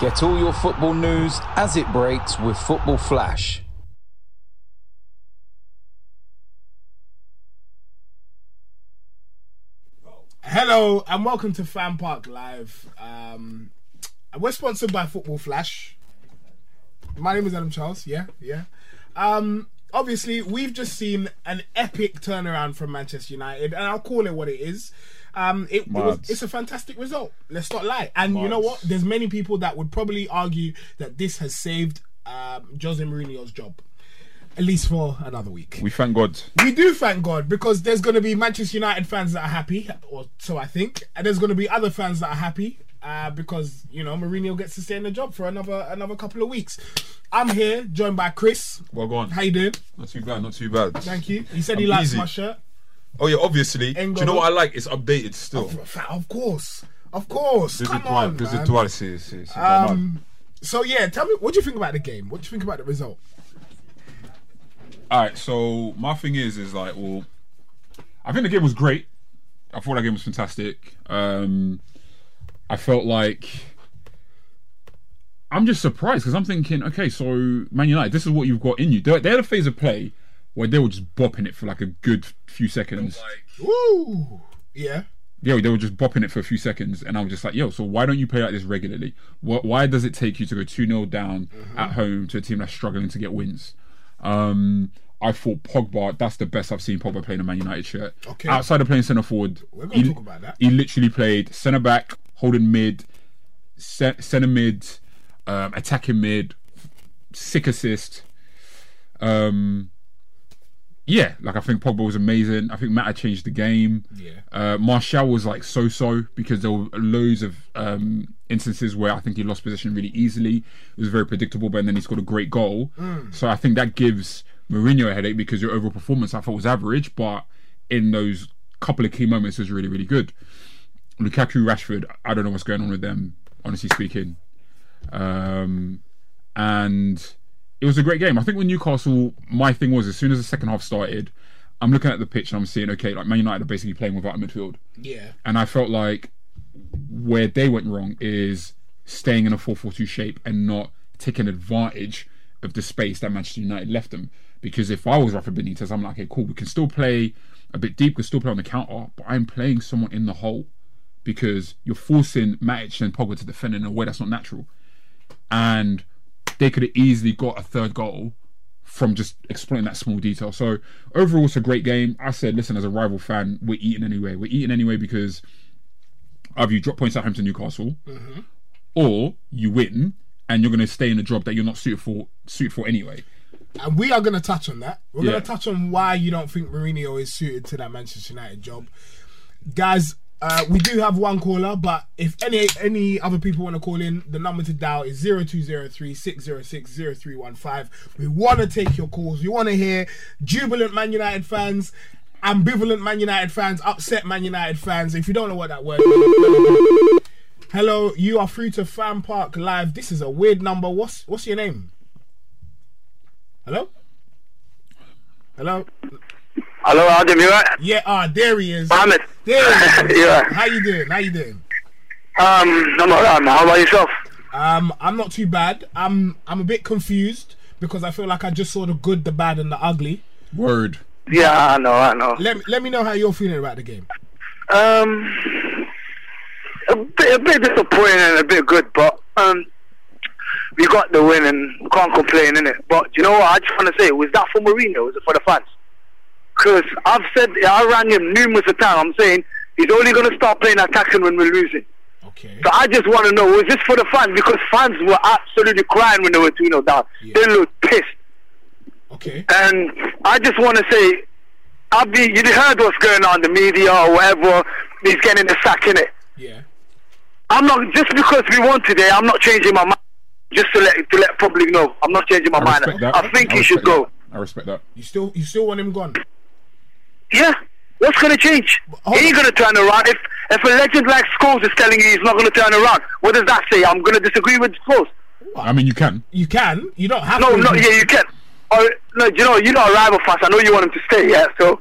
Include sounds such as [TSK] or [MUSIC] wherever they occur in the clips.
Get all your football news as it breaks with Football Flash. Hello and welcome to Fan Park Live. Um, we're sponsored by Football Flash. My name is Adam Charles. Yeah, yeah. Um, obviously, we've just seen an epic turnaround from Manchester United, and I'll call it what it is. Um, it, it was, it's a fantastic result. Let's not lie. And you know what? There's many people that would probably argue that this has saved um, Jose Mourinho's job, at least for another week. We thank God. We do thank God because there's going to be Manchester United fans that are happy, or so I think, and there's going to be other fans that are happy uh, because you know Mourinho gets to stay in the job for another another couple of weeks. I'm here joined by Chris. Well, go on. How you doing? Not too bad. Not too bad. Thank you. He said he I'm likes easy. my shirt. Oh yeah, obviously. Do you know what I like? It's updated still. Of course, of course. Come on, man. Tout, c'est c'est c'est pas. Um, so yeah, tell me what do you think about the game? What do you think about the result? All right. So my thing is, is like, well, I think the game was great. I thought that game was fantastic. Um, I felt like I'm just surprised because I'm thinking, okay, so Man United, this is what you've got in you. They, they had a phase of play where they were just bopping it for like a good few seconds. Woo! Yeah. yo, they were just bopping it for a few seconds, and I was just like, yo, so why don't you play like this regularly? Wh- Why does it take you to go 2 0 down at home to a team that's struggling to get wins? Um, I thought Pogba, that's the best I've seen Pogba play in a Man United shirt. Okay. Outside of playing centre forward, We're gonna he, talk about that. he literally played centre back, holding mid, centre mid, um, attacking mid, sick assist. Um, yeah, like I think Pogba was amazing. I think Mata changed the game. Yeah. Uh, Martial was like so-so because there were loads of um, instances where I think he lost position really easily. It was very predictable, but then he scored a great goal. So I think that gives Mourinho a headache because your overall performance I thought was average, but in those couple of key moments was really, really good. Lukaku, Rashford, I don't know what's going on with them, honestly speaking. Um, and it was a great game. I think with Newcastle, my thing was as soon as the second half started, I'm looking at the pitch and I'm seeing, okay, like Man United are basically playing without a midfield. Yeah. And I felt like where they went wrong is staying in a 4 4 2 shape and not taking advantage of the space that Manchester United left them. Because if I was Rafa Benitez, I'm like, okay, cool, we can still play a bit deep, we can still play on the counter, but I'm playing someone in the hole because you're forcing Matic and Pogba to defend in a way that's not natural. And they could have easily got a third goal from just exploiting that small detail. So overall, it's a great game. I said, listen, as a rival fan, we're eating anyway. We're eating anyway because either you drop points at home to Newcastle, mm-hmm. or you win and you're going to stay in a job that you're not suited for, suited for anyway. And we are going to touch on that. We're Yeah. going to touch on why you don't think Mourinho is suited to that Manchester United job. Guys, uh, we do have one caller, but if any any other people want to call in, the number to dial is 0203 606 0315. We want to take your calls. We want to hear jubilant Man United fans, ambivalent Man United fans, upset Man United fans. If you don't know what that word is, hello, you are through to Fan Park Live. This is a weird number. What's what's your name? Hello? Hello? Hello, Adam, you right? Yeah, ah, there he is. Mohammed. There he is. [LAUGHS] Yeah. How you doing? How you doing? Um, I'm alright, man. How about yourself? Um, I'm not too bad. I'm I'm a bit confused because I feel like I just saw the good, the bad, and the ugly. Word. Yeah, I know, I know. Let me let me know how you're feeling about the game. Um, a bit, a bit disappointing and a bit good, but um, we got the win and we can't complain, innit? But you know what? I just want to say, was that for Mourinho? Was it for the fans? Because I've said, I rang him numerous of times. I'm saying he's only going to start playing attacking when we're losing. Okay. So I just want to know, was this for the fans? Because fans were absolutely crying when they were 2 0 down. Yeah. They looked pissed. Okay. And I just want to say, I've been, you heard what's going on in the media or whatever. He's getting the sack in it. Yeah. I'm not just because we won today. I'm not changing my mind. Just to let to let public know, I'm not changing my I mind. that. I think I he should respect go. I respect that. You still you still want him gone? Yeah. What's going to change? hold He ain't going to turn around. If if a legend like Scholes is telling you he's not going to turn around, what does that say? I'm going to disagree with Scholes. I mean, you can. You can. You don't have No, to. no, yeah, you can. Or no, you know, you're not a rival fans. I know you want him to stay. Yeah, so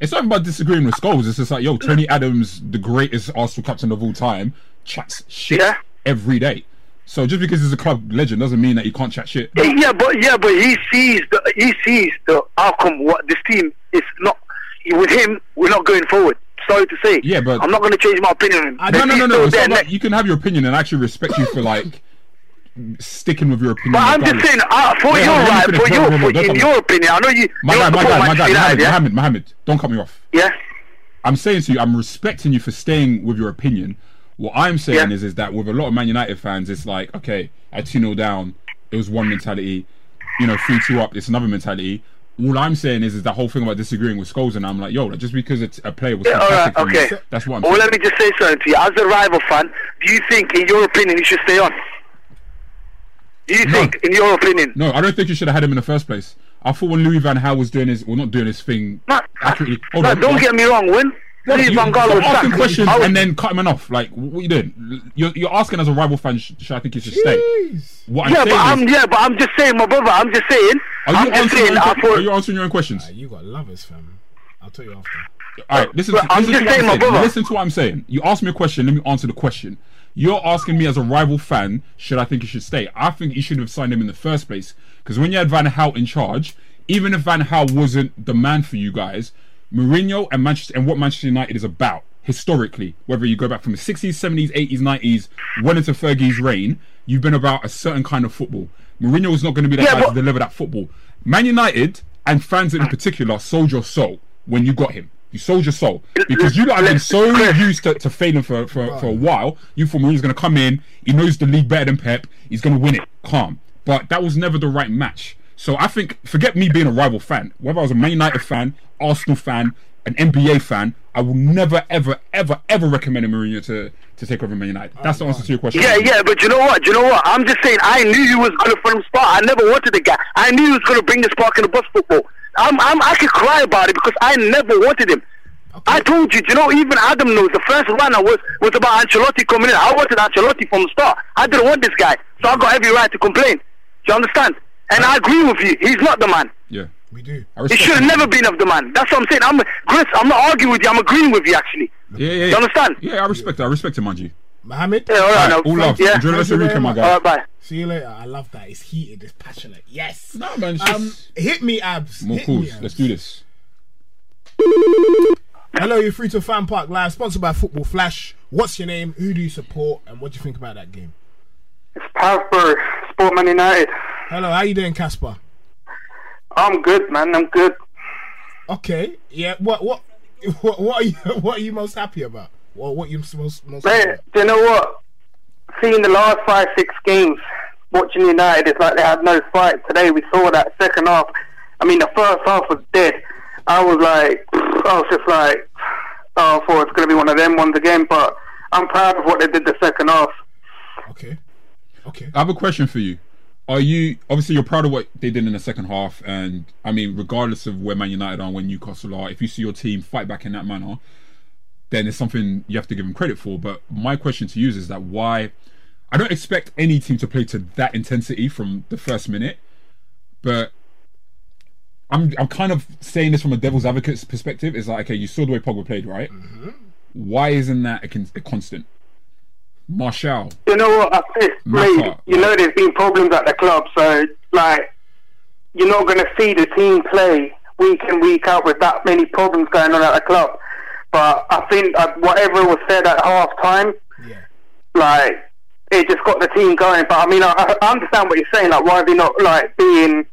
It's not about disagreeing with Scholes. It's just like, yo, Tony Adams, the greatest Arsenal captain of all time, chats shit Yeah. every day. So just because he's a club legend doesn't mean that he can't chat shit. yeah, but yeah, but he sees the he sees the outcome. What this team is not with him. We're not going forward. Sorry to say. Yeah, but- I'm not going to change my opinion on him. I- No, no, no, no. still It's there not like next- you can have your opinion and I actually respect you for like sticking with your opinion. But I'm just saying, uh, for Yeah, your right, for your, for, in your opinion, I know you. My guy, my guy, my guy, Mohammed, yeah? Mohammed, Mohammed, don't cut me off. Yeah. I'm saying to you, I'm respecting you for staying with your opinion. What I'm saying Yeah. is, is that with a lot of Man United fans, it's like, okay, at 2 0 down, it was one mentality. You know, 3 2 up, it's another mentality. All I'm saying is, is that whole thing about disagreeing with Scholes, and I'm like, yo, just because it's a player was Yeah, all right, okay. that's what I'm Well, saying. let me just say something to you. As a rival fan, do you think, in your opinion, he should stay on? Do you No. think, in your opinion? No, I don't think you should have had him in the first place. I thought when Louis Van Gaal was doing his, well, not doing his thing No, accurately. Hold no, on, don't get me wrong, Win. What, Louis you- Van Gaal you're asking sacked. questions I and then cutting him off. Like, what are you doing? You're, you're asking as a rival fan, sh- should I think he should stay? What I'm yeah, but saying I'm yeah, but I'm just saying, my brother. I'm just saying. are you, I'm answering saying. your I own, que- are you answering your own questions? Uh, you got lovers, fam. I'll tell you after. All right, listen. But To, I'm listen just to what saying, I'm my saying. brother. Listen to what I'm saying. You asked me a question. Let me answer the question. You're asking me as a rival fan, should I think he should stay? I think you should have signed him in the first place. Because when you had Van Gaal in charge, even if Van Gaal wasn't the man for you guys, Mourinho and Manchester and what Manchester United is about historically, whether you go back from the 60s, 70s, 80s, 90s, well into Fergie's reign, you've been about a certain kind of football. Mourinho is not going to be that Yeah, guy but- to deliver that football. Man United and fans in particular sold your soul when you got him. You sold your soul because you lot have been so used to, to failing for, for, for a while. You thought Mourinho's going to come in. He knows the league better than Pep. He's going to win it. Calm. But that was never the right match. So I think, forget me being a rival fan. Whether I was a Man United fan, Arsenal fan, an NBA fan, I will never, ever, ever, ever recommend a Mourinho to, to take over Man United. That's the answer to your question. Yeah, yeah, but you know what? You know what? I'm just saying. I knew he was going to from the start. I never wanted the guy. I knew he was going to bring the spark in the bus football. I'm, I'm, I could cry about it because I never wanted him. I told you, you know, even Adam knows the first runner was was about Ancelotti coming in. I wanted Ancelotti from the start. I didn't want this guy, so I got every right to complain. Do you understand? And I agree with you. He's not the man. Yeah. We do. I He should have never been of the man. That's what I'm saying. I'm Chris. I'm not arguing with you. I'm agreeing with you actually. Yeah, yeah, yeah. You understand? Yeah, I respect it. I respect it, Manji. Mohammed, Yeah, all right. Alright, now, all love. Yeah. Enjoy the rest of the weekend, my guy. All right, bye. see you later. I love that. It's heated. It's passionate. Yes. No, man. It's Um, just hit me, abs. more hit calls. abs. Let's do this. Hello, you're free to Fan Park Live, sponsored by Football Flash. What's your name? Who do you support? And what do you think about that game? It's Passport, Sportman United. Hello, how you doing, Casper? I'm good, man. I'm good. Okay, yeah. What what [LAUGHS] what what are you [LAUGHS] what are you most happy about? What what you most most happy about? do you know what? Seeing the last five, six games, watching United, it's like they had no fight. Today we saw that second half. I mean, the first half was dead. I was like, [SNIFFS] I was just like, [SIGHS] oh, I thought it's going to be one of them ones again. But I'm proud of what they did the second half. Okay, okay. I have a question for you. Are you obviously you're proud of what they did in the second half, and I mean, regardless of where Man United are, and where Newcastle are, if you see your team fight back in that manner, then it's something you have to give them credit for. But my question to you is that why? I don't expect any team to play to that intensity from the first minute, but I'm I'm kind of saying this from a devil's advocate's perspective. It's like okay, you saw the way Pogba played, right? Mm-hmm. Why isn't that a, con- a constant? Marshall, You know what? I think, mate, you know there's been problems at the club, so like you're not going to see the team play week in week out with that many problems going on at the club. But I think uh, whatever was said at half time, Yeah, like it just got the team going. But I mean, I, I understand what you're saying. Like, why are they not like being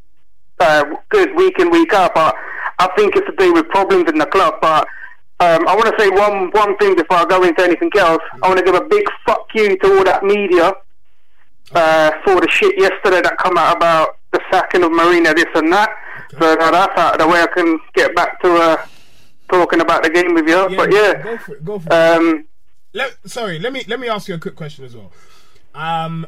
uh, good week in week out? But I think it's to do with problems in the club. But um, I want to say one one thing before I go into anything else. I want to give a big fuck you to all that media uh, for the shit yesterday that come out about the sacking of Mourinho, this and that. So now that's out of the way. I can get back to uh, talking about the game with you. yeah. but yeah. go for it. Go for it. Um, let, sorry, let me let me ask you a quick question as well. Um,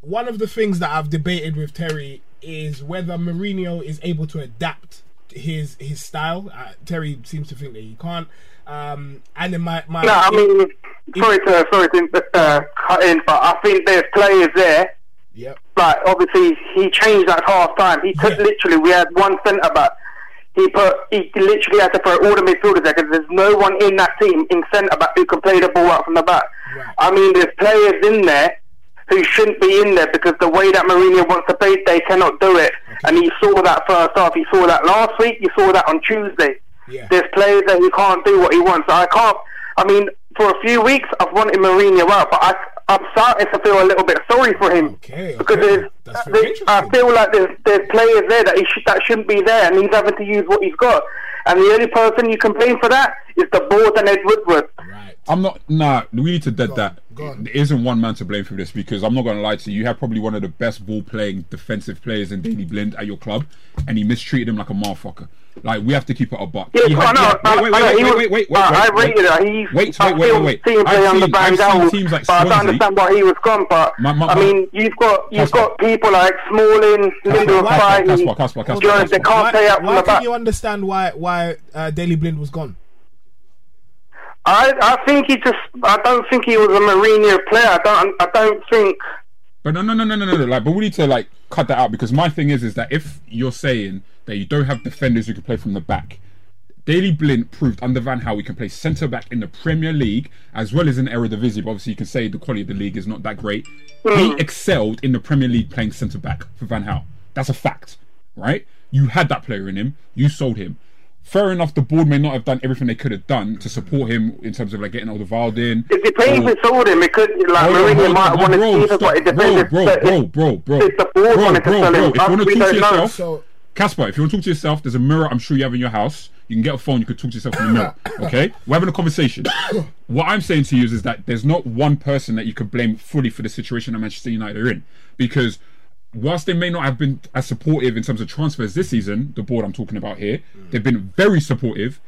one of the things that I've debated with Terry is whether Mourinho is able to adapt his his style. Uh, Terry seems to think that he can't. Um, and then my my No, I mean, sorry to sorry to uh, cut in, but I think there's players there. yep. Like obviously, he changed at half time. He took Yeah. literally. We had one centre back. He put. He literally had to put all the midfielders there because there's no one in that team in centre back who can play the ball out from the back. Right. I mean, there's players in there who shouldn't be in there because the way that Mourinho wants to play, they cannot do it. And he saw that first half. He saw that last week. You saw that on Tuesday. Yeah. There's players that he can't do what he wants. I can't. I mean, for a few weeks, I've wanted Mourinho out, but I, I'm starting to feel a little bit sorry for him Okay, okay. because there's, very I feel like there's there's players there that he should, that shouldn't be there, and he's having to use what he's got. And the only person you can blame for that is the board and Ed Woodward. Right. I'm not. Nah, we need to dead Go that. go on. There isn't one man to blame for this because I'm not going to lie to you. You have probably one of the best ball playing defensive players in Daley Blind at your club, and he mistreated him like a motherfucker. Like we have to keep it a buck. Yeah, He I had- know. yeah, I, wait, I know. wait, He wait, was, wait, wait, wait, I, I wait, rated wait. it. He's, Wait, I wait, wait, still wait, see him wait. play I've on the seen- Van I've seen Gaal, teams like but I don't Swansea. understand why he was gone. But My- my- I my- mean, you've got you've Casper. got people like Smalling, Lindelof, why- Friday, Casper, Casper, Casper, Jones. They can't why play out from why the back. you understand why why uh, Daley Blind was gone? I I think he just. I don't think he was a Mourinho player. I don't. I don't think. But no, no, no, no, no, no. Like, but we need to like cut that out because my thing is, is that if you're saying that you don't have defenders who can play from the back, Daley Blind proved under Van Gaal we can play centre back in the Premier League as well as in Eredivisie. But obviously, you can say the quality of the league is not that great. He hmm. excelled in the Premier League playing centre back for Van Gaal. That's a fact, right? You had that player in him. You sold him. Fair enough, the board may not have done everything they could have done to support him in terms of like getting Alderweireld in. It depends or- who sold him. It could like Hold Mourinho hold might on, want to bro, see him, stop. but it bro, depends. bro, if, bro, bro, bro, if the board bro, wanted to bro, sell him, If you uh, want to we talk to don't yourself, Casper, if you want to talk to yourself, there's a mirror I'm sure you have in your house. You can get a phone, you can talk to yourself in the mirror. Okay? We're having a conversation. [COUGHS] what I'm saying to you is, is that there's not one person that you could blame fully for the situation that Manchester United are in. Because whilst they may not have been as supportive in terms of transfers this season, the board I'm talking about here, they've been very supportive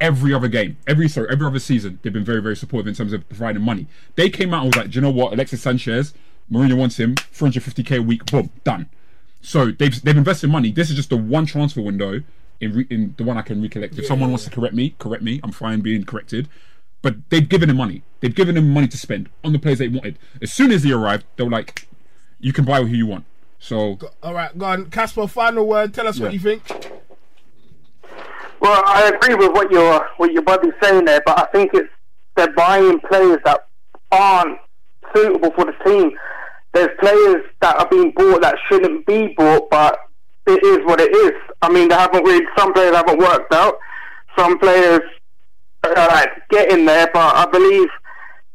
every other game, every sorry, every other season, they've been very, very supportive in terms of providing money. They came out and was like, Do you know what, Alexis Sanchez, Mourinho wants him, 350k a week, boom, done. So they've they've invested money. This is just the one transfer window in re, in the one I can recollect. If someone wants to correct me, correct me. I'm fine being corrected. But they've given him money. They've given him money to spend on the players they wanted. As soon as he arrived, they were like, "You can buy who you want." So all right, go on, Casper. Final word. Tell us what you think. Well, I agree with what your what your buddy's saying there, but I think it's they're buying players that aren't suitable for the team. There's players that are being bought that shouldn't be bought, but it is what it is. I mean, they haven't really. Some players haven't worked out. Some players are like getting there, but I believe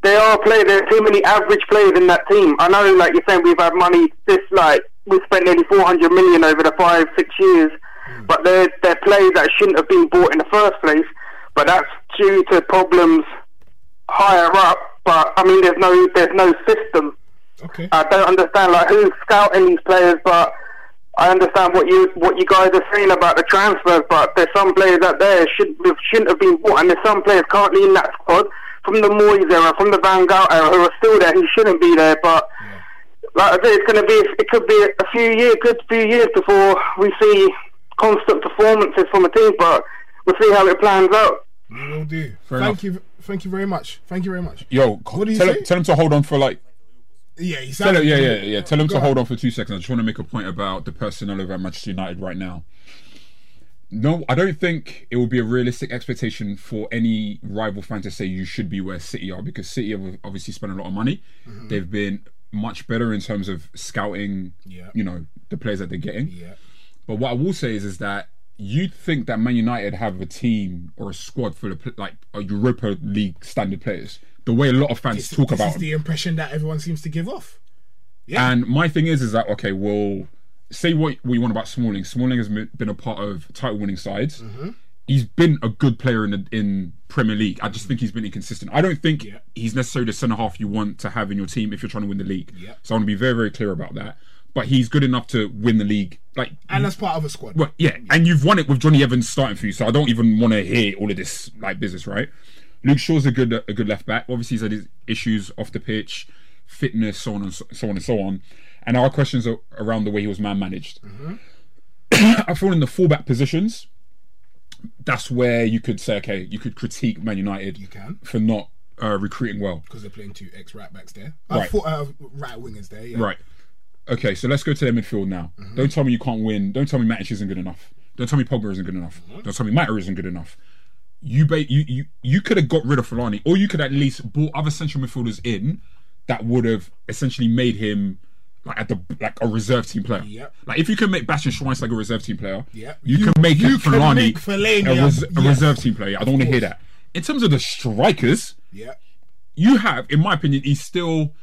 there are players. There are too many average players in that team. I know, like you're saying, we've had money. This like we spent nearly 400 million over the five six years, hmm. but they're they're players that shouldn't have been bought in the first place. But that's due to problems higher up. But I mean, there's no there's no system. Okay. I don't understand like who's scouting these players, but I understand what you what you guys are saying about the transfers. But there's some players out there should shouldn't have been bought, and there's some players currently in that squad from the Moyes era, from the Van Gaal era, who are still there, who shouldn't be there. But like I say, it's going to be it could be a few years, good few years before we see constant performances from a team. But we'll see how it plans out. We will do. Fair thank enough. you. Thank you very much. Thank you very much. yo, What do you tell, say? him, tell him to hold on for like Yeah, you Tell him, yeah, yeah, yeah. Tell him Go to on. hold on for two seconds. I just want to make a point about the personnel over at Manchester United right now. No, I don't think it would be a realistic expectation for any rival fan to say you should be where City are because City have obviously spent a lot of money. Mm-hmm. They've been much better in terms of scouting, Yeah. you know, the players that they're getting. Yeah. But what I will say is, is that you'd think that Man United have a team or a squad full of pl- like a Europa League standard players. The way a lot of fans This, talk this about is them. the impression that everyone seems to give off. Yeah. And my thing is, is that okay? Well, say what we want about Smalling. Smalling has been been a part of title-winning sides. Mm-hmm. He's been a good player in the, in Premier League. I just think he's been inconsistent. I don't think Yeah. he's necessarily the centre half you want to have in your team if you're trying to win the league. Yeah. So I want to be very, very clear about that. But he's good enough to win the league. Like, and that's part of a squad. well, yeah, and you've won it with Jonny Evans starting for you, so I don't even want to hear all of this like business, right? Luke Shaw's a good a good left back. Obviously, he's had his issues off the pitch, fitness, so on and so, so on and so on. And our questions are around the way he was man managed. Mm-hmm. [COUGHS] I feel in the fullback positions, that's where you could say, okay, you could critique Man United You can. for not uh, recruiting well. because they're playing two ex right backs there. Uh, Right. four, uh, right wingers there. Yeah. Right. Okay, so let's go to their midfield now. Mm-hmm. Don't tell me you can't win. Don't tell me Matic isn't good enough. Don't tell me Pogba isn't good enough. Mm-hmm. Don't tell me Mata isn't good enough. You ba- you you you could have got rid of Fellaini, or you could at least brought other central midfielders in that would have essentially made him like at the like a reserve team player. Yep. Like if you can make Bastian Schweinsteiger a reserve team player, Yep. you, You- can make you it can make Fellaini a, a- res- a reserve team player. I don't want to hear that. In terms of the strikers, Yeah. you have, in my opinion, he's still.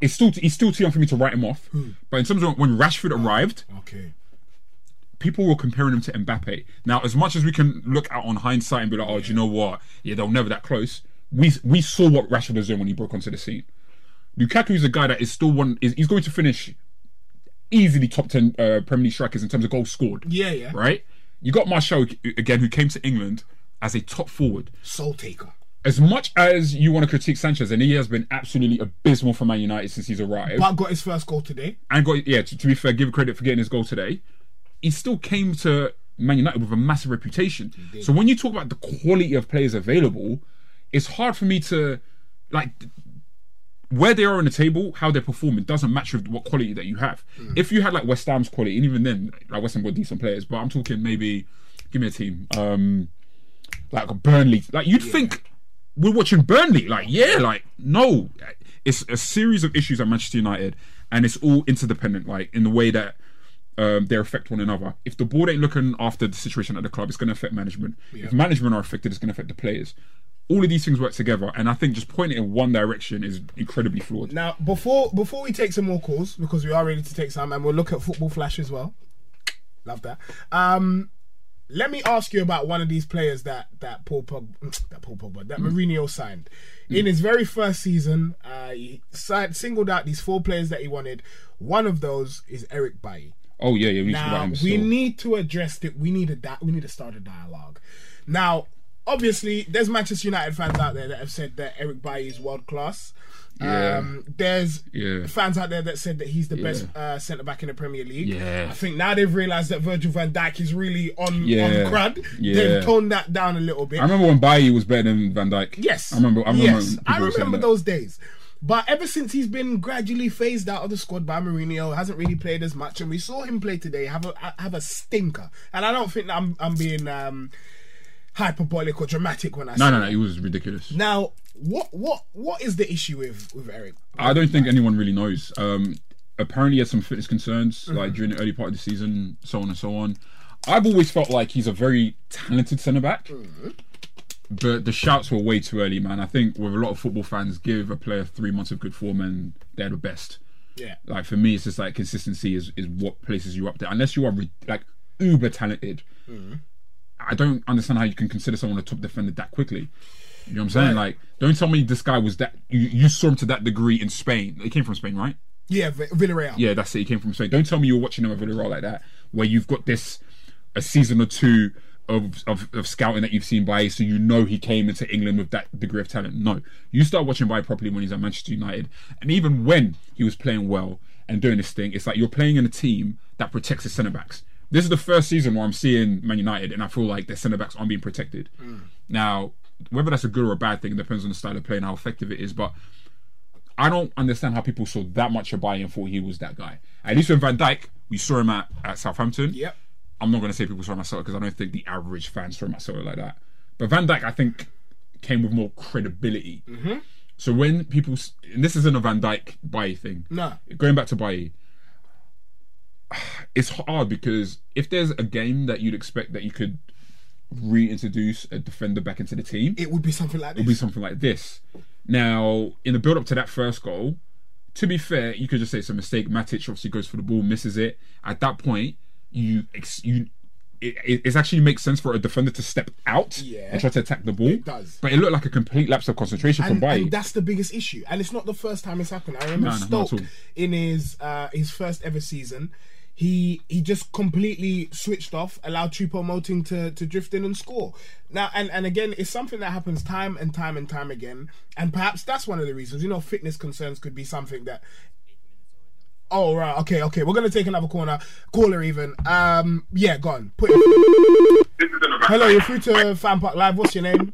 It's still he's still too young for me to write him off. Hmm. But in terms of when Rashford arrived, Okay. people were comparing him to Mbappe. Now, as much as we can look out on hindsight and be like, "Oh, do you know what? Yeah, they were never that close." We we saw what Rashford was doing when he broke onto the scene. Lukaku is a guy that is still one. Is he's going to finish easily top ten uh, Premier League strikers in terms of goals scored. Yeah, yeah. Right. You got Martial again, who came to England as a top forward Soul taker. as much as you want to critique Sanchez, and he has been absolutely abysmal for Man United since he's arrived, But got his first goal today. and got yeah. To, to be fair, give credit for getting his goal today. He still came to Man United with a massive reputation. So when you talk about the quality of players available, it's hard for me to like where they are on the table, how they're performing doesn't match with what quality that you have. If you had like West Ham's quality, and even then, like West Ham got decent players, but I'm talking maybe give me a team. Um like Burnley. Like you'd think we're watching Burnley. Like yeah, like no, it's a series of issues at Manchester United, and it's all interdependent. Like in the way that um, they affect one another. If the board ain't looking after the situation at the club, it's going to affect management. If management are affected, it's going to affect the players. All of these things work together, and I think just pointing in one direction is incredibly flawed. Now, before before we take some more calls, because we are ready to take some, and we'll look at football flash as well. Love that. Um, let me ask you about one of these players that that Paul Pogba, [TSK] that Paul Pogba, that Mourinho signed in his very first season. Uh, he signed, singled out these four players that he wanted. One of those is Eric Bailly. Oh yeah, yeah. We need to about Now we need to address it. We need a di- we need to start a dialogue. Now, obviously, there's Manchester United fans out there that have said that Eric Bailly is world class. Yeah. Um, there's Yeah. fans out there that said that he's the best uh, centre back in the Premier League. Yeah. I think now they've realised that Virgil van Dijk is really on Yeah. on crud. Yeah. They've toned that down a little bit. I remember when Bailly was better than Van Dijk. Yes. I remember. I remember. yes, I remember those days. But ever since he's been gradually phased out of the squad by Mourinho, hasn't really played as much, and we saw him play today have a have a stinker. And I don't think that I'm I'm being um, hyperbolic or dramatic when I say No, no, no. It was ridiculous. Now, what what what is the issue with with Eric? I don't think anyone really knows. Um, apparently, he had some fitness concerns, Mm-hmm. like during the early part of the season, so on and so on. I've always felt like he's a very talented centre back, Mm-hmm. but the shouts were way too early, man. I think with a lot of football fans, give a player three months of good form and they're the best. Yeah, Like for me, it's just like consistency is, is what places you up there. Unless you are re- like uber talented, Mm-hmm. I don't understand how you can consider someone a top defender that quickly. You know what I'm saying? Like, don't tell me this guy was that. You, you saw him to that degree in Spain. He came from Spain, right? yeah, Villarreal. Yeah, that's it. He came from Spain. Don't tell me you're watching him at Villarreal like that, where you've got this a season or two of, of, of scouting that you've seen by, so you know he came into England with that degree of talent. No, you start watching by properly when he's at Manchester United, and even when he was playing well and doing this thing, it's like you're playing in a team that protects his centre backs. This is the first season where I'm seeing Man United, and I feel like their centre backs aren't being protected. Now, whether that's a good or a bad thing depends on the style of play and how effective it is, but. I don't understand how people saw that much of Bayern and thought he was that guy. At least with Van Dijk, we saw him at, at Southampton. Yep. I'm not going to say people saw him at because I don't think the average fan saw him at like that. But Van Dijk, I think, came with more credibility. Mm-hmm. So when people, and this isn't a Van Dijk Bailly thing. No. Going back to Bailly, it's hard because if there's a game that you'd expect that you could reintroduce a defender back into the team, It would be something like this. It would be something like this. Now, in the build up to that first goal, to be fair, you could just say it's a mistake. Matic obviously goes for the ball, misses it. At that point, you ex- you it, it it actually makes sense for a defender to step out Yeah. and try to attack the ball. It does. But it looked like a complete lapse of concentration from and, and that's the biggest issue. And it's not the first time it's happened. I remember No, no, Stoke in his uh, his first ever season. He he just completely switched off, allowed Choupo-Moting to to drift in and score. Now and and again, it's something that happens time and time and time again, and perhaps that's one of the reasons. You know, fitness concerns could be something that. Oh right, okay, okay. We're gonna take another corner, caller even. Um, yeah, go on. Put. Hello, you're through to Fan Park Live. What's your name?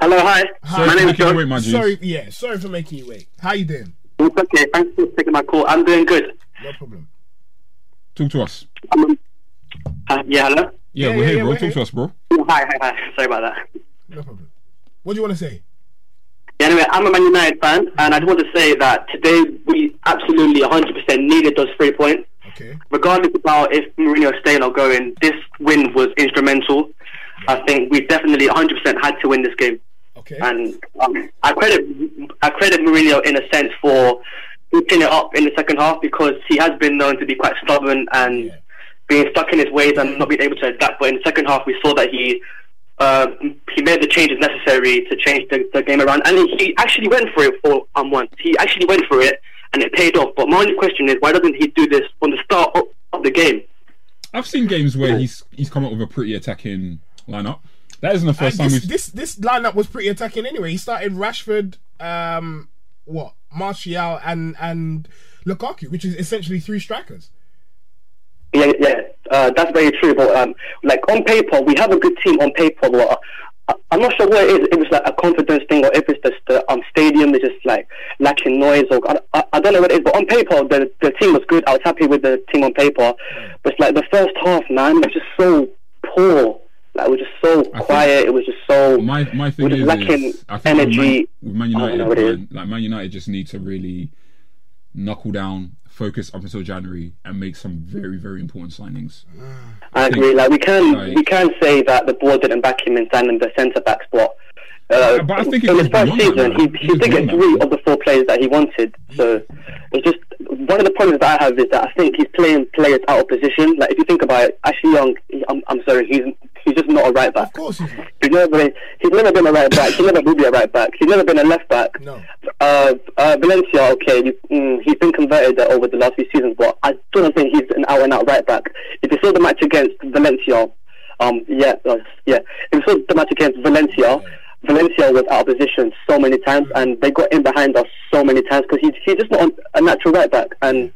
Hello, hi. Hi. My name is Making John. wait, my Sorry, yeah, sorry for making you wait. How you doing? It's okay. Thanks for taking my call. I'm doing good. No problem. Talk to us. Um, uh, yeah, hello. Yeah, Yeah, we're yeah, here, yeah, bro. we're Talk here. to us, bro. Oh, Hi, hi, hi. Sorry about that. No problem. What do you want to say? Yeah, anyway, I'm a Man United fan, and I just want to say that today we absolutely 100% needed those three points. Okay. Regardless about if Mourinho is staying or going, this win was instrumental. I think we definitely 100% had to win this game. Okay. And um, I credit I credit Mourinho in a sense for picking it up in the second half because he has been known to be quite stubborn and Yeah. being stuck in his ways and not being able to adapt. But in the second half, we saw that he uh, he made the changes necessary to change the, the game around, and he actually went for it for um once. He actually went for it, and it paid off. But my only question is, why doesn't he do this from the start of, of the game? I've seen games where he's he's come up with a pretty attacking lineup. That isn't the first time this, we've. this this lineup was pretty attacking anyway. He started Rashford, um, what Martial and and Lukaku, which is essentially three strikers. Yeah, yeah, uh, that's very true. But um, like on paper, we have a good team on paper. But I, I'm not sure what it is. If it's like a confidence thing, or if it's just the um, stadium is just like lacking noise, or I, I, I don't know what it is. But on paper, the the team was good. I was happy with the team on paper. But it's like the first half, man, it was just so poor. Like it was just so think- quiet. It was just so. My my thing we're is, lacking is I think energy. with Man, Man I United, know what it is. man, like Man United, just need to really knuckle down, focus up until January, and make some very very important signings. I agree. Like we can like- we can say that the board didn't back him in signing the centre back spot. Uh, But I think in his first beyond that, season, he, he did get three of the four players that he wanted. So it's just one of the problems that I have is that I think he's playing players out of position. Like if you think about it, Ashley Young, I'm, I'm sorry, he's he's just not a right back. Of course, he's not. He's never been, he's never been a right back. He never will be a right back. He's never been a left back. No. Uh, uh, Valencia, okay, you, mm, he's been converted uh, over the last few seasons, but I don't think he's an out and out right back. If you saw the match against Valencia, um, yeah, uh, yeah. If you saw the match against Valencia, Valencia was out of position so many times, and they got in behind us so many times because he's he's just not a natural right back. And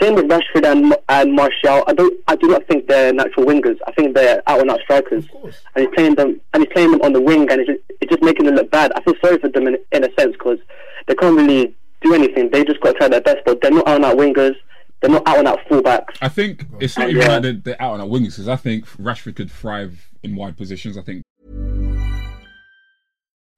same with Rashford and and Martial. I don't, I do not think they're natural wingers. I think they're out and out strikers. Of course. And he's playing them, and he's playing them on the wing, and it's just, it's just making them look bad. I feel sorry for them in, in a sense because they can't really do anything. They just got to try their best, but they're not out and out wingers. They're not out and out fullbacks. I think it's not even yeah. like they're, they're out on our wings because I think Rashford could thrive in wide positions. I think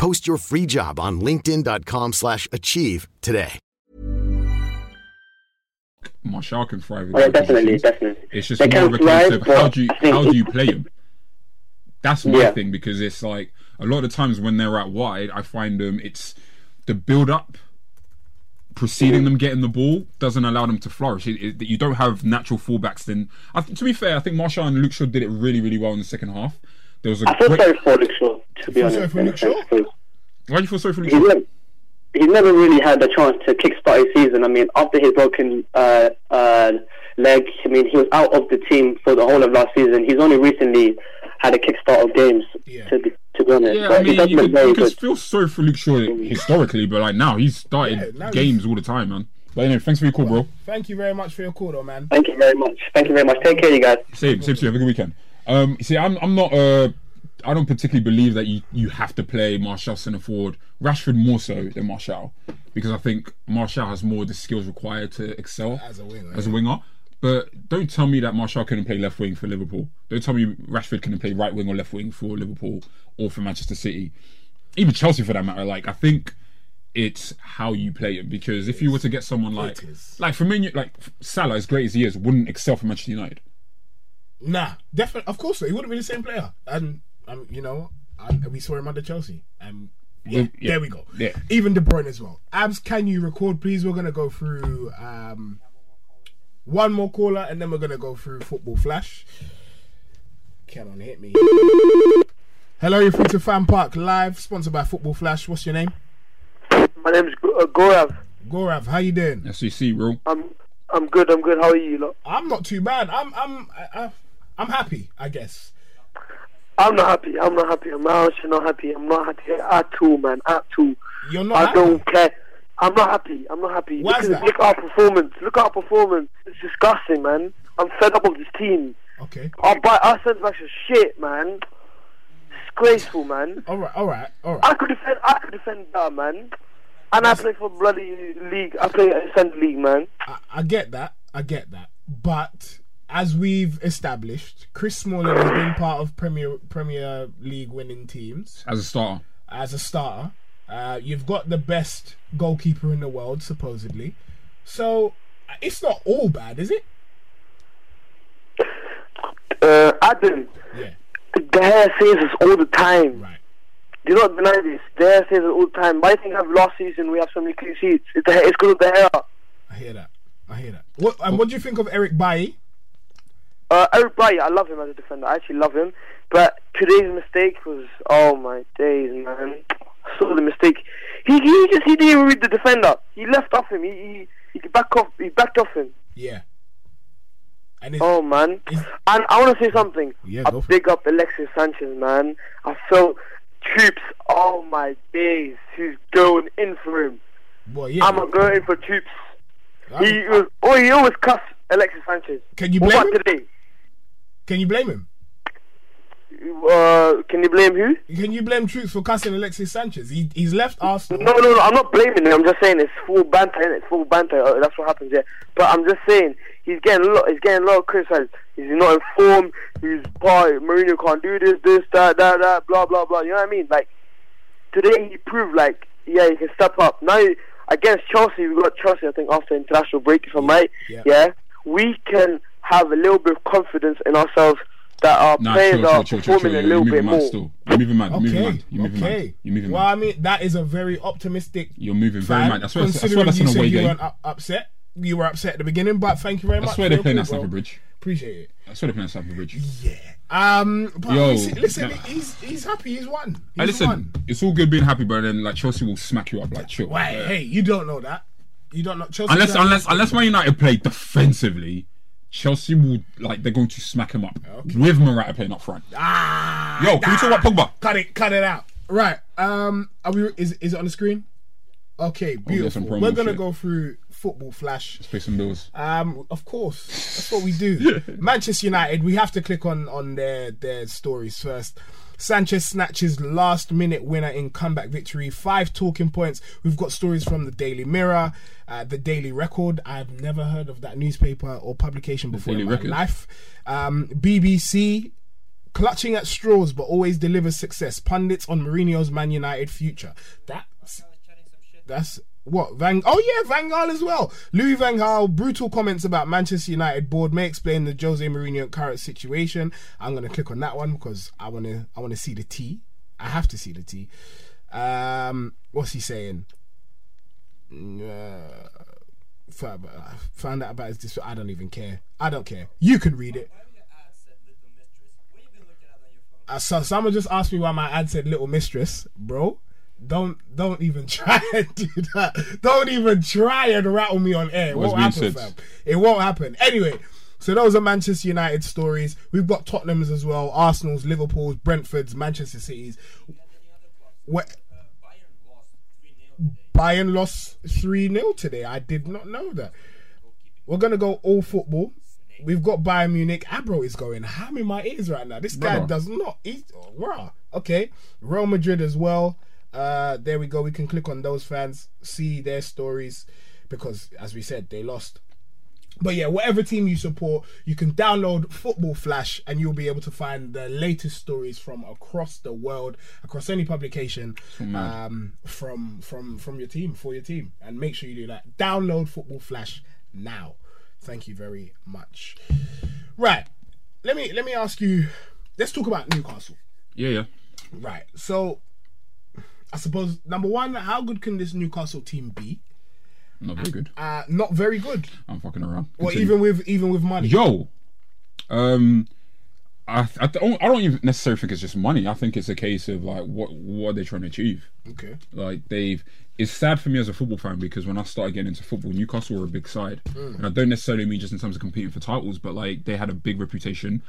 Post your free job on linkedin.com/achieve slash achieve today. Martial can thrive in Oh, yeah, definitely, positions. definitely. It's just They more can of a case of how do you how do you play them? That's my Yeah. thing because it's like a lot of times when they're out wide, I find them it's the build up preceding mm. them getting the ball doesn't allow them to flourish. It, it, you don't have natural fullbacks. Then, I, th- to be fair, I think Martial and Luke Shaw did it really, really well in the second half. There was a I feel great. sorry for Luke Shaw, to be honest. sorry for a Luke Shaw? Why do you feel sorry for Luke He's Shaw? never, he's never really had the chance to kickstart his season. I mean, after his broken uh, uh, leg, I mean, he was out of the team for the whole of last season. He's only recently had a kickstart of games, Yeah. to, be, to be honest. Yeah, but I mean, he you could, you could feel sorry for Luke Shaw historically, but like now he's started Yeah, now games all the time, man. But anyway, thanks for your call, bro. Thank you very much for your call, though, man. Thank you very much. Thank you very much. Take care, you guys. Same, same to you. Have a good weekend. Um, you see, I'm, I'm not. Uh, I don't particularly believe that you, you have to play Martial centre forward. Rashford more so than Martial because I think Martial has more of the skills required to excel As a winger, As a winger. But don't tell me that Martial couldn't play left wing for Liverpool. Don't tell me Rashford couldn't play right wing or left wing for Liverpool or for Manchester City, even Chelsea for that matter. Like I think it's how you play him because if you were to get someone like like Firmino, like Salah, as great as he is, wouldn't excel for Manchester United. Nah, definitely. Of course, he wouldn't be the same player. And um, you know, and we saw him under Chelsea. And yeah, Yeah. there we go. Yeah. Even De Bruyne as well. Abs, can you record, please? We're gonna go through um, one more caller, and then we're gonna go through football flash. Come on, hit me. Hello, you're free to Fan Park Live, sponsored by Football Flash. What's your name? My name's Go- uh, Gorav. Gorav. How you doing? SEC bro. I'm I'm good. I'm good. How are you? Lot? I'm not too bad. I'm I'm I, I, I'm happy. I guess. I'm not happy. I'm not happy. I'm actually not happy. I'm not happy at all, man. At all. You're not. I happy? don't care. I'm not happy. I'm not happy. Why look, is at- that? look at our performance. Look at our performance. It's disgusting, man. I'm fed up of this team. Okay. Our, our centre backs are shit, man. Disgraceful, man. All right. All right. All right. I could defend. I could defend better, man. And I play for bloody league. I play at centre league, man. I, I get that. I get that. But as we've established, Chris Smalling has been part of Premier Premier League winning teams As a starter. as a starter. Uh, you've got the best goalkeeper in the world, supposedly. So it's not all bad, is it? Uh, Adam, Yeah. the hair says this all the time. Right. Do not deny this. The hair says it all the time. Why do you think of last season we have so many clean sheets? It's the. It's because of the hair. I hear that. I hear that. What and what do you think of Eric Bailly? Uh, Eric Bailly, I love him as a defender. I actually love him. But today's mistake was, oh my days, man. I saw the mistake. He he just he didn't read the defender. He left off him. He he, he backed off. He backed off him. Yeah. And Oh man. And I want to say something. Yeah, I big up Alexis Sanchez, man. I felt troops. Oh my days. he's going in for him? well, yeah. I'm going in for troops. I- He was. Oh, he always cuss Alexis Sanchez. Can you What blame about him? today? Can you blame him? Uh, can you blame who? Can you blame Troops for cussing Alexis Sanchez? He, he's left Arsenal. No, no, no. I'm not blaming him. I'm just saying it's full banter. Innit? It's full banter. Uh, that's what happens. Yeah. But I'm just saying he's getting a lot. He's getting a lot of criticism. He's not in form. He's part. Mourinho can't do this, this, that, that, that. Blah, blah, blah. You know what I mean? Like today he proved like yeah he can step up. Now against Chelsea we got Chelsea I think after international break if I'm right. Yeah. Yeah. We can have a little bit of confidence in ourselves that our Nah, players chill, are chill, chill, chill, performing chill. a You're little moving bit mad more. still. You're moving mad. You're moving Okay. mad. You're moving okay. mad. You're moving well, mad. I mean, that is a very optimistic. You're moving very fan, mad. That's why. That's why considering that's you an said away you game. weren't up- upset. You were upset at the beginning, but thank you very much. I why for they're your playing call, at. Stamford Bridge. Appreciate it. That's why they're playing at Stamford Bridge. Yeah. Um. But Yo, listen, listen nah. he's he's happy. He's won. He's Hey, listen, won. it's all good being happy, but then like Chelsea will smack you up. Like chill. Wait, hey, you don't know that. You don't know Chelsea. Unless unless unless Man United play defensively, Chelsea will like they're going to smack him up with Morata playing up front. Ah. Yo, can we talk about Pogba? Cut it. Cut it out. Right. Um. Are we? Is is it on the screen? Okay. Beautiful. promo We're gonna shit. go through football flash. Pay some bills. Um, of course, that's what we do. [LAUGHS] Manchester United, we have to click on on their their stories first. Sanchez snatches last minute winner in comeback victory. Five talking points. We've got stories from the Daily Mirror, uh, the Daily Record. I've never heard of that newspaper or publication before in my Record? life. Um, BBC. Clutching at straws but always delivers success. Pundits on Mourinho's Man United future. That's that's what Van. Oh yeah, Van Gaal as well. Louis Van Gaal brutal comments about Manchester United board may explain the Jose Mourinho current situation. I'm gonna click on that one because I wanna I wanna see the T. I have to see the T. Um, what's he saying? Uh, found found out about his. Dis- I don't even care. I don't care. You can read it. Uh, so someone just asked me why my ad said "little mistress," bro. Don't don't even [LAUGHS] try and do that. Don't even try and rattle me on air. It won't happen, fam. It won't happen. Anyway, so those are Manchester United stories. We've got Tottenham's as well, Arsenal's, Liverpool's, Brentford's, Manchester City's. What? Bayern lost 3 0 today. I did not know that. We're going to go all football. We've got Bayern Munich. Abro is going ham in my ears right now. This guy does not. He's, rah. Okay. Real Madrid as well. Uh, there we go. We can click on those fans, see their stories because, as we said, they lost. But yeah, whatever team you support, you can download Football Flash and you'll be able to find the latest stories from across the world, across any publication, um, from from from your team for your team. And make sure you do that. Download Football Flash now. Thank you very much. Right. let me let me ask you. Let's talk about Newcastle. Yeah, yeah. Right. So, I suppose number one, how good can this Newcastle team be? Not very good. Uh, not very good. I'm fucking around. Well, Continue. even with even with money. Yo, um, I I don't I don't even necessarily think it's just money. I think it's a case of like what what they're they trying to achieve. Okay. Like they've. It's sad for me as a football fan because when I started getting into football, Newcastle were a big side, and I don't necessarily mean just in terms of competing for titles, but like they had a big reputation.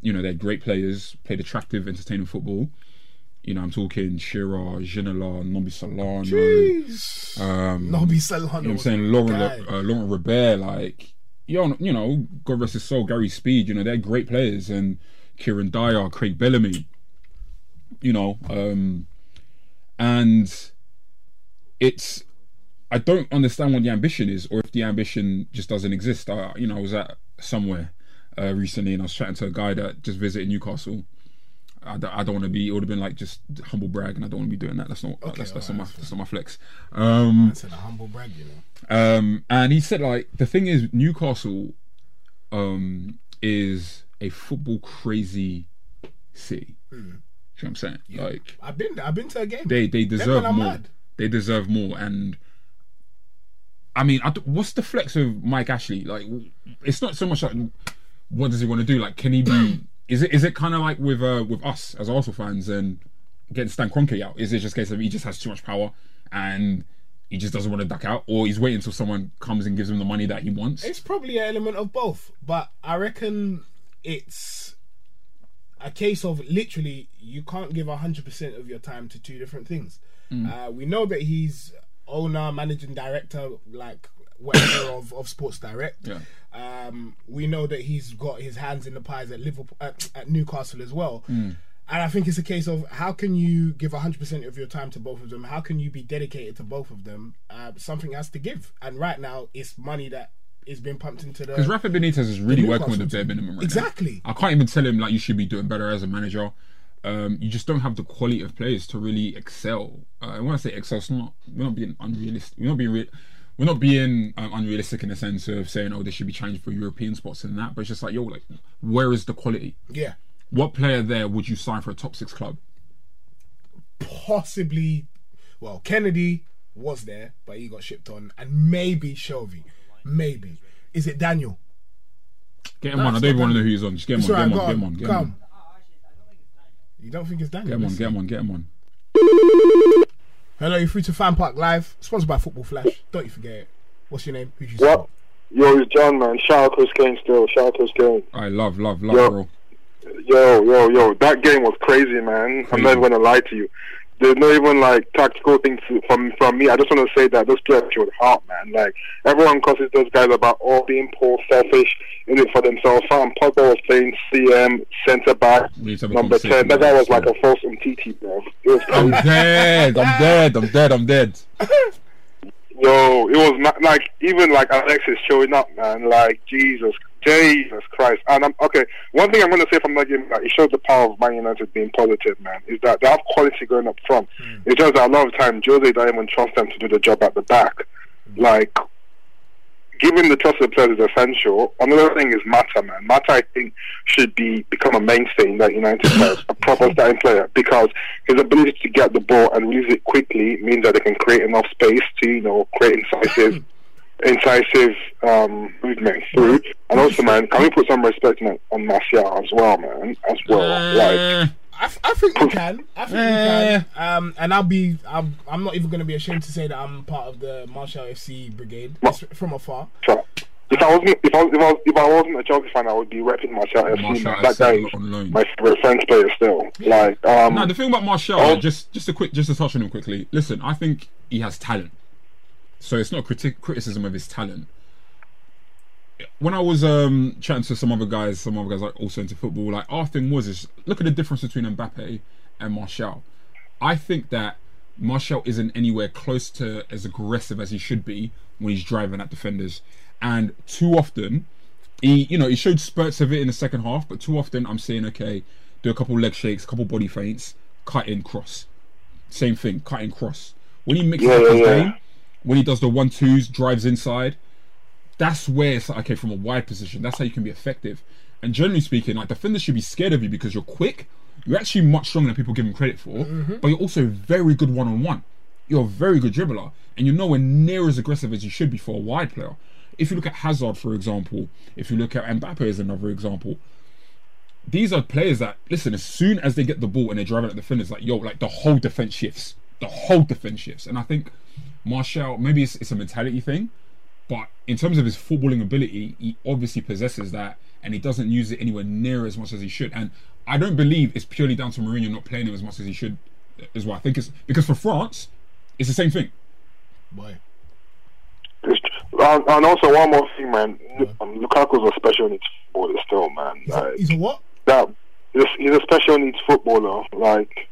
You know, they had great players, played attractive, entertaining football. You know, I'm talking Shearer, Ginola, Nobby Solano, Jeez. um, Nobby Solano. you know what I'm saying? the Laurent, uh, Laurent Robert, like, yo, you know, God rest his soul, Gary Speed, you know, they're great players. And Kieran Dyer, Craig Bellamy, you know, um, and it's, I don't understand what the ambition is, or if the ambition just doesn't exist. I, you know, I was at somewhere uh, recently and I was chatting to a guy that just visited Newcastle. I don't, I don't want to be. It would have been like just humble brag, and I don't want to be doing that. That's not. that's that's not my. That's not my flex. Um, That's a humble brag, you know. um, and he said like the thing is Newcastle, um, is a football crazy city. Hmm. You know what I'm saying? Like I've been I've been to a game. they they deserve more. mad. They deserve more, and I mean, I what's the flex of Mike Ashley? Like, it's not so much like what does he want to do. Like, can he be? [CLEARS THROAT] is it is it kind of like with uh with us as Arsenal fans and getting Stan Kroenke out? Is it just a case of he just has too much power and he just doesn't want to duck out, or he's waiting until someone comes and gives him the money that he wants? It's probably an element of both, but I reckon it's a case of literally you can't give hundred percent of your time to two different things. Uh, we know that he's owner, managing director, like whatever [COUGHS] of, of Sports Direct. Yeah. Um, we know that he's got his hands in the pies at Liverpool, at, at Newcastle as well. Mm. And I think it's a case of how can you give 100% of your time to both of them? How can you be dedicated to both of them? Uh, something has to give. And right now, it's money that is being pumped into the. Because Rafa Benitez is really working with the bare minimum right Exactly. now. I can't even tell him like you should be doing better as a manager. Um, you just don't have the quality of players to really excel. Uh, and when I say excel, it's not we're not being unrealistic. We're not being re- we're not being um, unrealistic in the sense of saying oh they should be challenging for European spots and that. But it's just like yo like where is the quality? yeah. What player there would you sign for a top six club? Possibly. Well, Kenedy was there, but he got shipped on. And maybe Shelvey. Maybe. Is it Daniel? Get him No, on. I don't even want to know who he's on. Just get him on. Get him on. Get him on. on. Get him on. Come. You don't think it's Daniel? Get him on. Get him on. Get him on. Hello, you're free to Fan Park Live, sponsored by Football Flash. Don't you forget it. What's your name? Who do you What? Yo, it's John, man. Shout out Chris Kane still. Shout out Chris Kane. I love, love, love, Yo. bro. Yo, yo, yo. That game was crazy, man. I'm not going to lie to you. There's no even like tactical things from from me. I just want to say that those players showed heart, man. Like everyone causes those guys about all being poor, selfish, in it for themselves. Sam Pogba was playing CM centre back, We need to have a number ten. That guy was like a false MTT, bro. It was I'm dead. I'm dead. I'm dead. I'm dead. [LAUGHS] [LAUGHS] Yo, it was like even like Alexis showing up, man. Like Jesus, Jesus Christ. And I'm okay. One thing I'm going to say from that game, like, it shows the power of Man United being positive, man. Is that they have quality going up front. Hmm. It's just that a lot of time Jose don't even trust them to do the job at the back. Hmm. Like giving the trust of the players is essential. Another thing is Mata, man. Mata, I think, should be become a mainstay in that United [LAUGHS] side, a proper starting player, because his ability to get the ball and release it quickly means that they can create enough space to, you know, create [LAUGHS] incisive, incisive um, movement through. And also, man, can we put some respect on, on Martial as well, man? As well, like. Uh, I, f- I think we can. I think Eh. we can. Um, and I'll be. I'm, I'm not even going to be ashamed to say that I'm part of the Martial FC brigade It's from afar. So, if I wasn't, if I, was, if I, was, if I wasn't a Chelsea fan, I would be repping Martial FC. Martial man. That FC guy is on my favorite French player still. Like, um, No, the thing about Martial, Oh. just just a quick, just to touch on him quickly. Listen, I think he has talent, so it's not criti- criticism of his talent. When I was um chatting to some other guys, some other guys like also into football, like our thing was is look at the difference between Mbappe and Martial. I think that Martial isn't anywhere close to as aggressive as he should be when he's driving at defenders, and too often he you know he showed spurts of it in the second half, but too often I'm saying okay, do a couple leg shakes, a couple body feints, cut in cross, same thing, cut in cross. When he mixes Yeah, up his yeah. game, when he does the one twos, drives inside, that's where it's like, okay, from a wide position, that's how you can be effective. And generally speaking, like defenders should be scared of you because you're quick. You're actually much stronger than people give him credit for, mm-hmm. but you're also very good one on one. You're a very good dribbler, and you're nowhere near as aggressive as you should be for a wide player. If you look at Hazard, for example, if you look at Mbappe as another example, these are players that listen. As soon as they get the ball and they're driving at the defenders, like yo, like the whole defense shifts. The whole defense shifts, and I think Martial maybe it's, it's a mentality thing, but in terms of his footballing ability, he obviously possesses that, and he doesn't use it anywhere near as much as he should. And I don't believe it's purely down to Mourinho not playing him as much as he should, as well. I think it's because for France, it's the same thing. Boy. It's tr- and, and also one more thing, man. Um, Lukaku's a special needs footballer still, man. Like, He's a what? that he's a- he's a special needs footballer. Like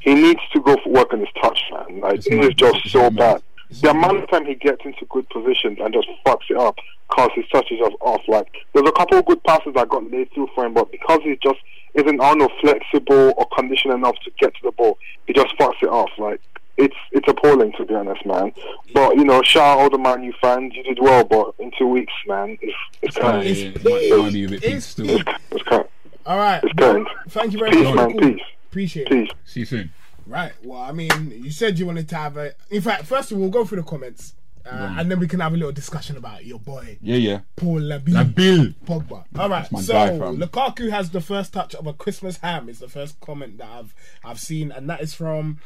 he needs to go for work on his touch, man. Like It's it mad. is just It's so bad. The amount of time he gets into good positions and just fucks it up, cause his touch is just off. Like there's a couple of good passes that got laid through for him, but because he just isn't I don't know flexible or conditioned enough to get to the ball, he just fucks it off. Like it's it's appalling to be honest, man. But you know, shout out all the Man U fans. You did well, but in two weeks, man, it's it's kind yeah, of yeah, it might, it might be a bit It's peaked still. it's kind. All right. It's kind. Thank you very Peace, much. man. Cool. Peace. Appreciate it. Peace. See you soon. Right. Well, I mean, you said you wanted to have a. In fact, first of all, we'll go through the comments, uh, and then we can have a little discussion about your boy Yeah, yeah. Paul Labi. Nabil. Pogba. All right. So guy. Lukaku has the first touch of a Christmas ham. Is the first comment that I've I've seen, and that is from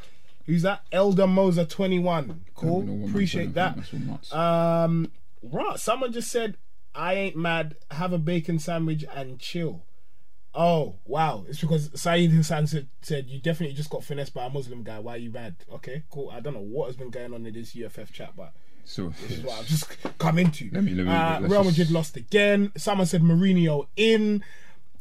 who's that? Elder Moser twenty one. Cool. Appreciate that. anything, That's all nuts. Um, right. Someone just said, "I ain't mad. Have a bacon sandwich and chill." Oh wow! It's because Saeed Hassan said, said you definitely just got finessed by a Muslim guy. Why are you mad? Okay, cool. I don't know what has been going on in this UFF chat, but so this is what I've just come into. Let me- let me- uh, Real just- Madrid lost again. Someone said Mourinho in.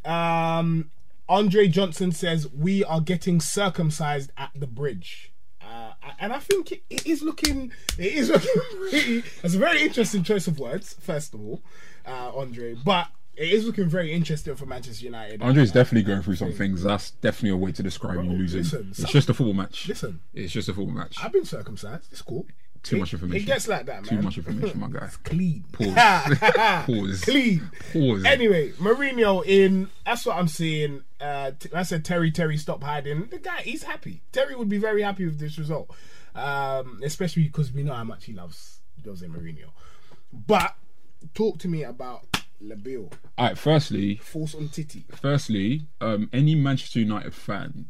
Um, Andre Johnson says we are getting circumcised at the bridge. Uh, and I think it, it is looking, it is looking [LAUGHS] pretty. It's a very interesting choice of words, first of all, uh, Andre. But it is looking very interesting for Manchester United. Andre's Uh, definitely going through some things. That's definitely a way to describe you losing. listen, it's just a football match. Listen. it's just a football match. I've been circumcised. It's cool. Too It- much information. It gets like that, man. Too much information, my guy. [LAUGHS] Clean. Pause. [LAUGHS] Pause. Clean. Pause. Anyway, Mourinho in. That's what I'm seeing. Uh, t- I said Terry, Terry, stop hiding. The guy, he's happy. Terry would be very happy with this result, um, especially because we know how much he loves Jose Mourinho. But talk to me about Labil. All right. Firstly, Force on Titty. firstly, um, any Manchester United fan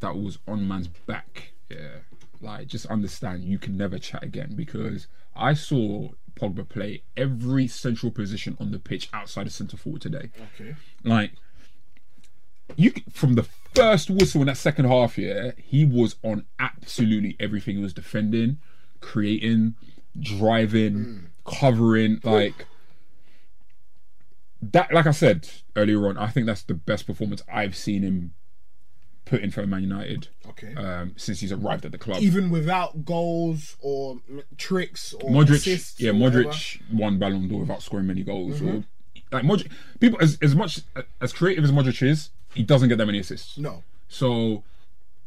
that was on man's back, yeah, like just understand you can never chat again because I saw Pogba play every central position on the pitch outside of centre forward today. Okay. Like you from the first whistle in that second half, yeah, he was on absolutely everything. He was defending, creating, driving, covering, like that. Like I said earlier on, I think that's the best performance I've seen him put in for Man United Okay. um, since he's arrived at the club. Even without goals or tricks or Modric, assists yeah, Modric won Ballon d'Or without scoring many goals. Mm-hmm. Or like Modric, people as as much as creative as Modric is, he doesn't get that many assists. No. So,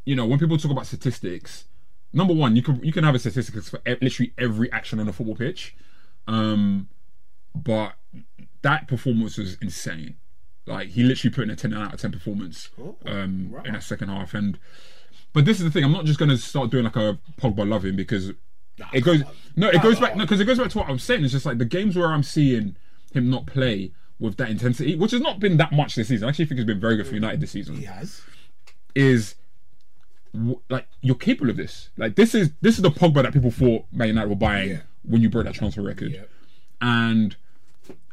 you know, when people talk about statistics, number one, you can you can have a statistics for e- literally every action on a football pitch, um, but that performance was insane. Like he literally put in a ten out of ten performance um, in that second half, and but this is the thing. I'm not just going to start doing like a Pogba loving because it goes no, it goes back no because it goes back to what I'm saying. It's just like the games where I'm seeing him not play with that intensity, which has not been that much this season. I actually think it's been very good for United this season He has. is like you're capable of this. Like this is this is the Pogba that people thought Man United were buying Yeah. when you broke that transfer record. Yeah. And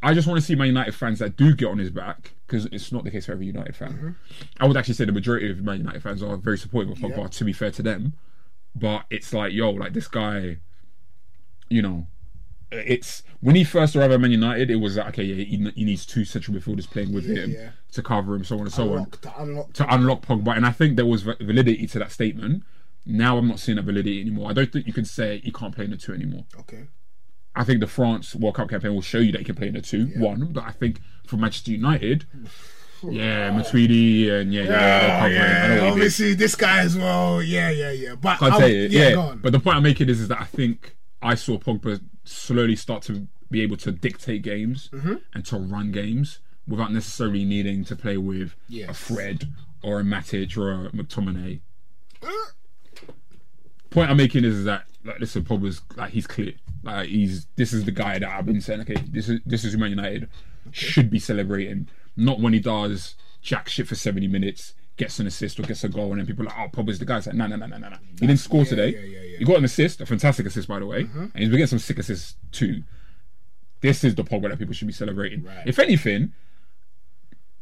I just want to see my United fans that do get on his back because it's not the case for every United fan. Mm-hmm. I would actually say the majority of Man United fans are very supportive of Pogba. Yeah. To be fair to them, but it's like yo, like this guy, you know. It's when he first arrived at Man United, it was like, okay, yeah, he, he needs two central midfielders playing with him yeah. to cover him, so on and so on to unlock. to unlock Pogba, and I think there was validity to that statement. Now I'm not seeing that validity anymore. I don't think you can say he can't play in the two anymore. Okay. I think the France World Cup campaign will show you that he can play in a two. One, but I think for Manchester United, yeah, Matuidi and yeah, yeah, they're covering. I know yeah, mean. obviously this guy as well. Yeah, yeah, yeah. But I'll- yeah, Yeah, but the point I'm making is, is that I think I saw Pogba slowly start to be able to dictate games Mm-hmm. and to run games without necessarily needing to play with a Fred or a Matic or a McTominay. Point I'm making is, is that like listen, Pogba's like he's clear. Like he's this is the guy that I've been saying. Okay, this is this is Man United should be celebrating, not when he does jack shit for 70 minutes, gets an assist or gets a goal, and then people are like, oh, Pogba's the guy. It's like, no, no, no, no, no, no. He didn't score today. yeah, yeah, yeah. He got an assist, a fantastic assist, by the way, Mm-hmm. and he's been getting some sick assists too. This is the Pogba that people should be celebrating. Right. If anything,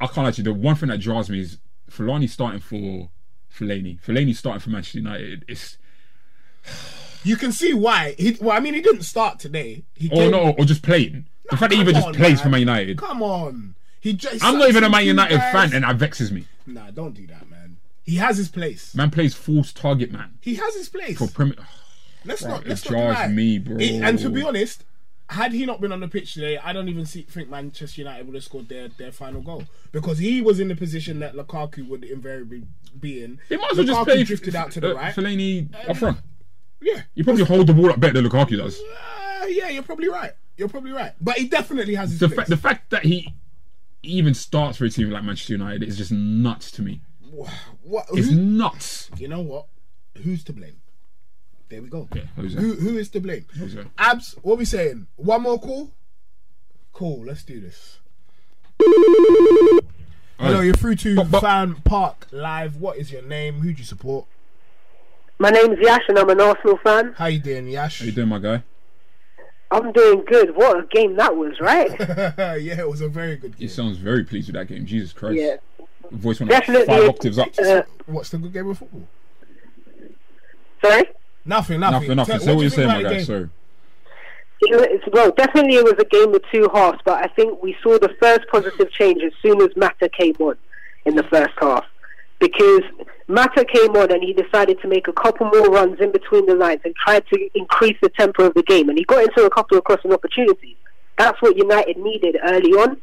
I can't actually. The one thing that draws me is Fellaini starting for Fellaini. Fellaini starting for Manchester United. It's You can see why. He, well, I mean, he didn't start today. He or came- no, or just playing. The fact that he even just on, plays for man. Man United. Come on. He just, I'm not even a Man United guys- fan, and that vexes me. Nah, don't do that, man. He has his place. Man plays false target man He has his place. for Premier. let's Bro, not. Let's it not me, bro. It- and to be honest, had he not been on the pitch today, I don't even see, think Manchester United would have scored their, their final goal because he was in the position that Lukaku would invariably be in. He might as well just play drifted out to the uh, right. Fellaini up front. Yeah, You probably hold the ball up better than Lukaku does. uh, yeah, you're probably right. You're probably right. But he definitely has his The, fa- the fact that he even starts for a team like Manchester United is just nuts to me. what, It's who- nuts. you know what? Who's to blame? There we go. Yeah. Who who is to blame? Jose. Abs, what we saying? One more call? Cool, let's do this. Hello, you're through to But- but- Fan Park Live. What is your name? Who do you support? My name's Yash and I'm an Arsenal fan. How you doing, Yash? How you doing, my guy? I'm doing good. What a game that was, right? [LAUGHS] yeah, it was a very good He game. sounds very pleased with that game. Jesus Christ. yeah. Voice went like five octaves up. Uh, What's the good game of football? sorry? Nothing, nothing. Nothing, nothing. Tell- Say what what you're saying, think my guy. the Sorry. It's, well, definitely it was a game with two halves, but I think we saw the first positive change as soon as Mata came on in the first half. Because Mata came on and he decided to make a couple more runs in between the lines and tried to increase the tempo of the game. And he got into a couple of crossing opportunities. That's what United needed early on.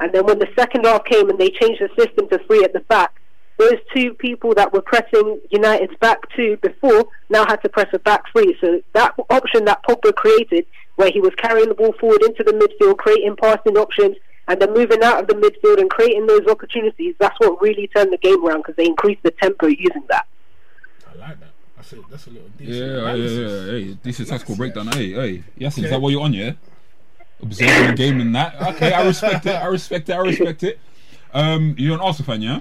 And then when the second half came and they changed the system to three at the back, those two people that were pressing United's back two before now had to press a back three. So that option that Pogba created, where he was carrying the ball forward into the midfield, creating passing options, and then moving out of the midfield and creating those opportunities, that's what really turned the game around because they increased the tempo using that. I like that. That's a, that's a little Yeah, decent. yeah, yeah, analysis. yeah. Hey, this is tactical Yes, breakdown. Hey, hey. Yes, is that what you're on, yeah? Observing the game and that. Okay, I respect it. I respect it. I respect it. Um, you're an Arsenal fan, yeah?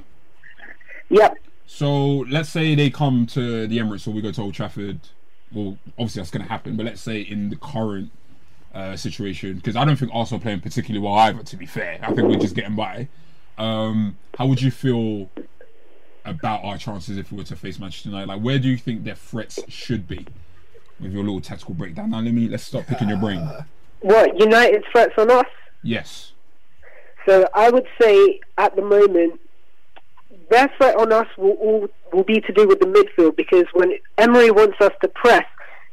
Yep. So let's say they come to the Emirates or we go to Old Trafford. Well, obviously that's going to happen, but let's say in the current uh, situation, because I don't think Arsenal are playing particularly well either. To be fair, I think we're just getting by. Um, how would you feel about our chances if we were to face Manchester United? Like, where do you think their threats should be? With your little tactical breakdown. Now let me let's stop picking your brain. What, United's threats on us? Yes. So I would say at the moment, their threat on us will all will be to do with the midfield because when Emery wants us to press,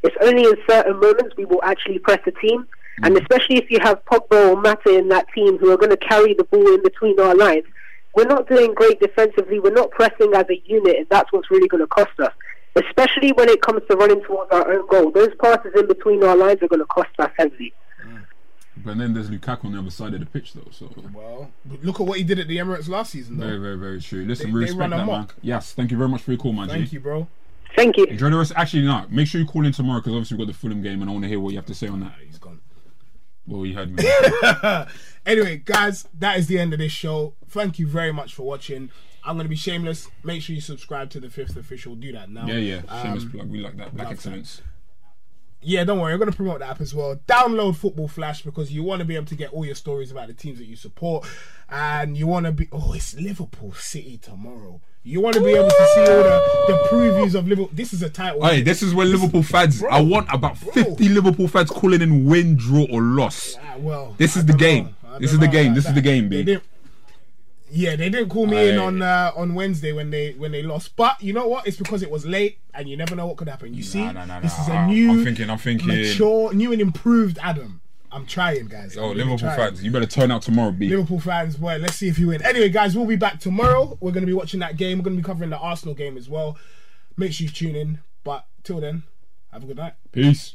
it's only in certain moments we will actually press a team. And mm-hmm. especially if you have Pogba or Mata in that team who are going to carry the ball in between our lines, we're not doing great defensively. We're not pressing as a unit, and that's what's really going to cost us. Especially when it comes to running towards our own goal, those passes in between our lines are going to cost us heavily. But then there's Lukaku on the other side of the pitch though, so Well, look at what he did at the Emirates last season, though. very, very, very true. Listen, They- we they respect run that, man. Yes, thank you very much for your call, man. Thank G. you, bro. Thank you. Enjoy the rest. Actually, no. Make sure you call in tomorrow because obviously we've got the Fulham game, and I want to hear what you have to say on that. He's gone. Well, you heard me. [LAUGHS] Anyway, guys, that is the end of this show. Thank you very much for watching. I'm going to be shameless. Make sure you subscribe to the fifth official. Do that now. yeah, yeah. Shameless Um, plug. We like that. Black love excellence. Yeah, don't worry. I'm going to promote that app as well. Download Football Flash because you want to be able to get all your stories about the teams that you support. And you want to be. Oh, it's Liverpool City tomorrow. You want to be able to see all the, the previews of Liverpool. This is a title. Hey, this is where Liverpool fans. I want about bro. 50 Liverpool fans calling in win, draw, or loss. Ah, well, This is the game. This is the game. This is the game, B. Yeah, they didn't call me I... in on uh, on Wednesday when they when they lost. But you know what? It's because it was late, and you never know what could happen. You nah, see, nah, nah, this is a new, I'm thinking, I'm thinking, mature, new and improved Adam. I'm trying, guys. Oh, Liverpool trying. fans, you better turn out tomorrow, B. Liverpool fans, boy, let's see if you win. Anyway, guys, we'll be back tomorrow. We're going to be watching that game. We're going to be covering the Arsenal game as well. Make sure you tune in. But till then, have a good night. Peace.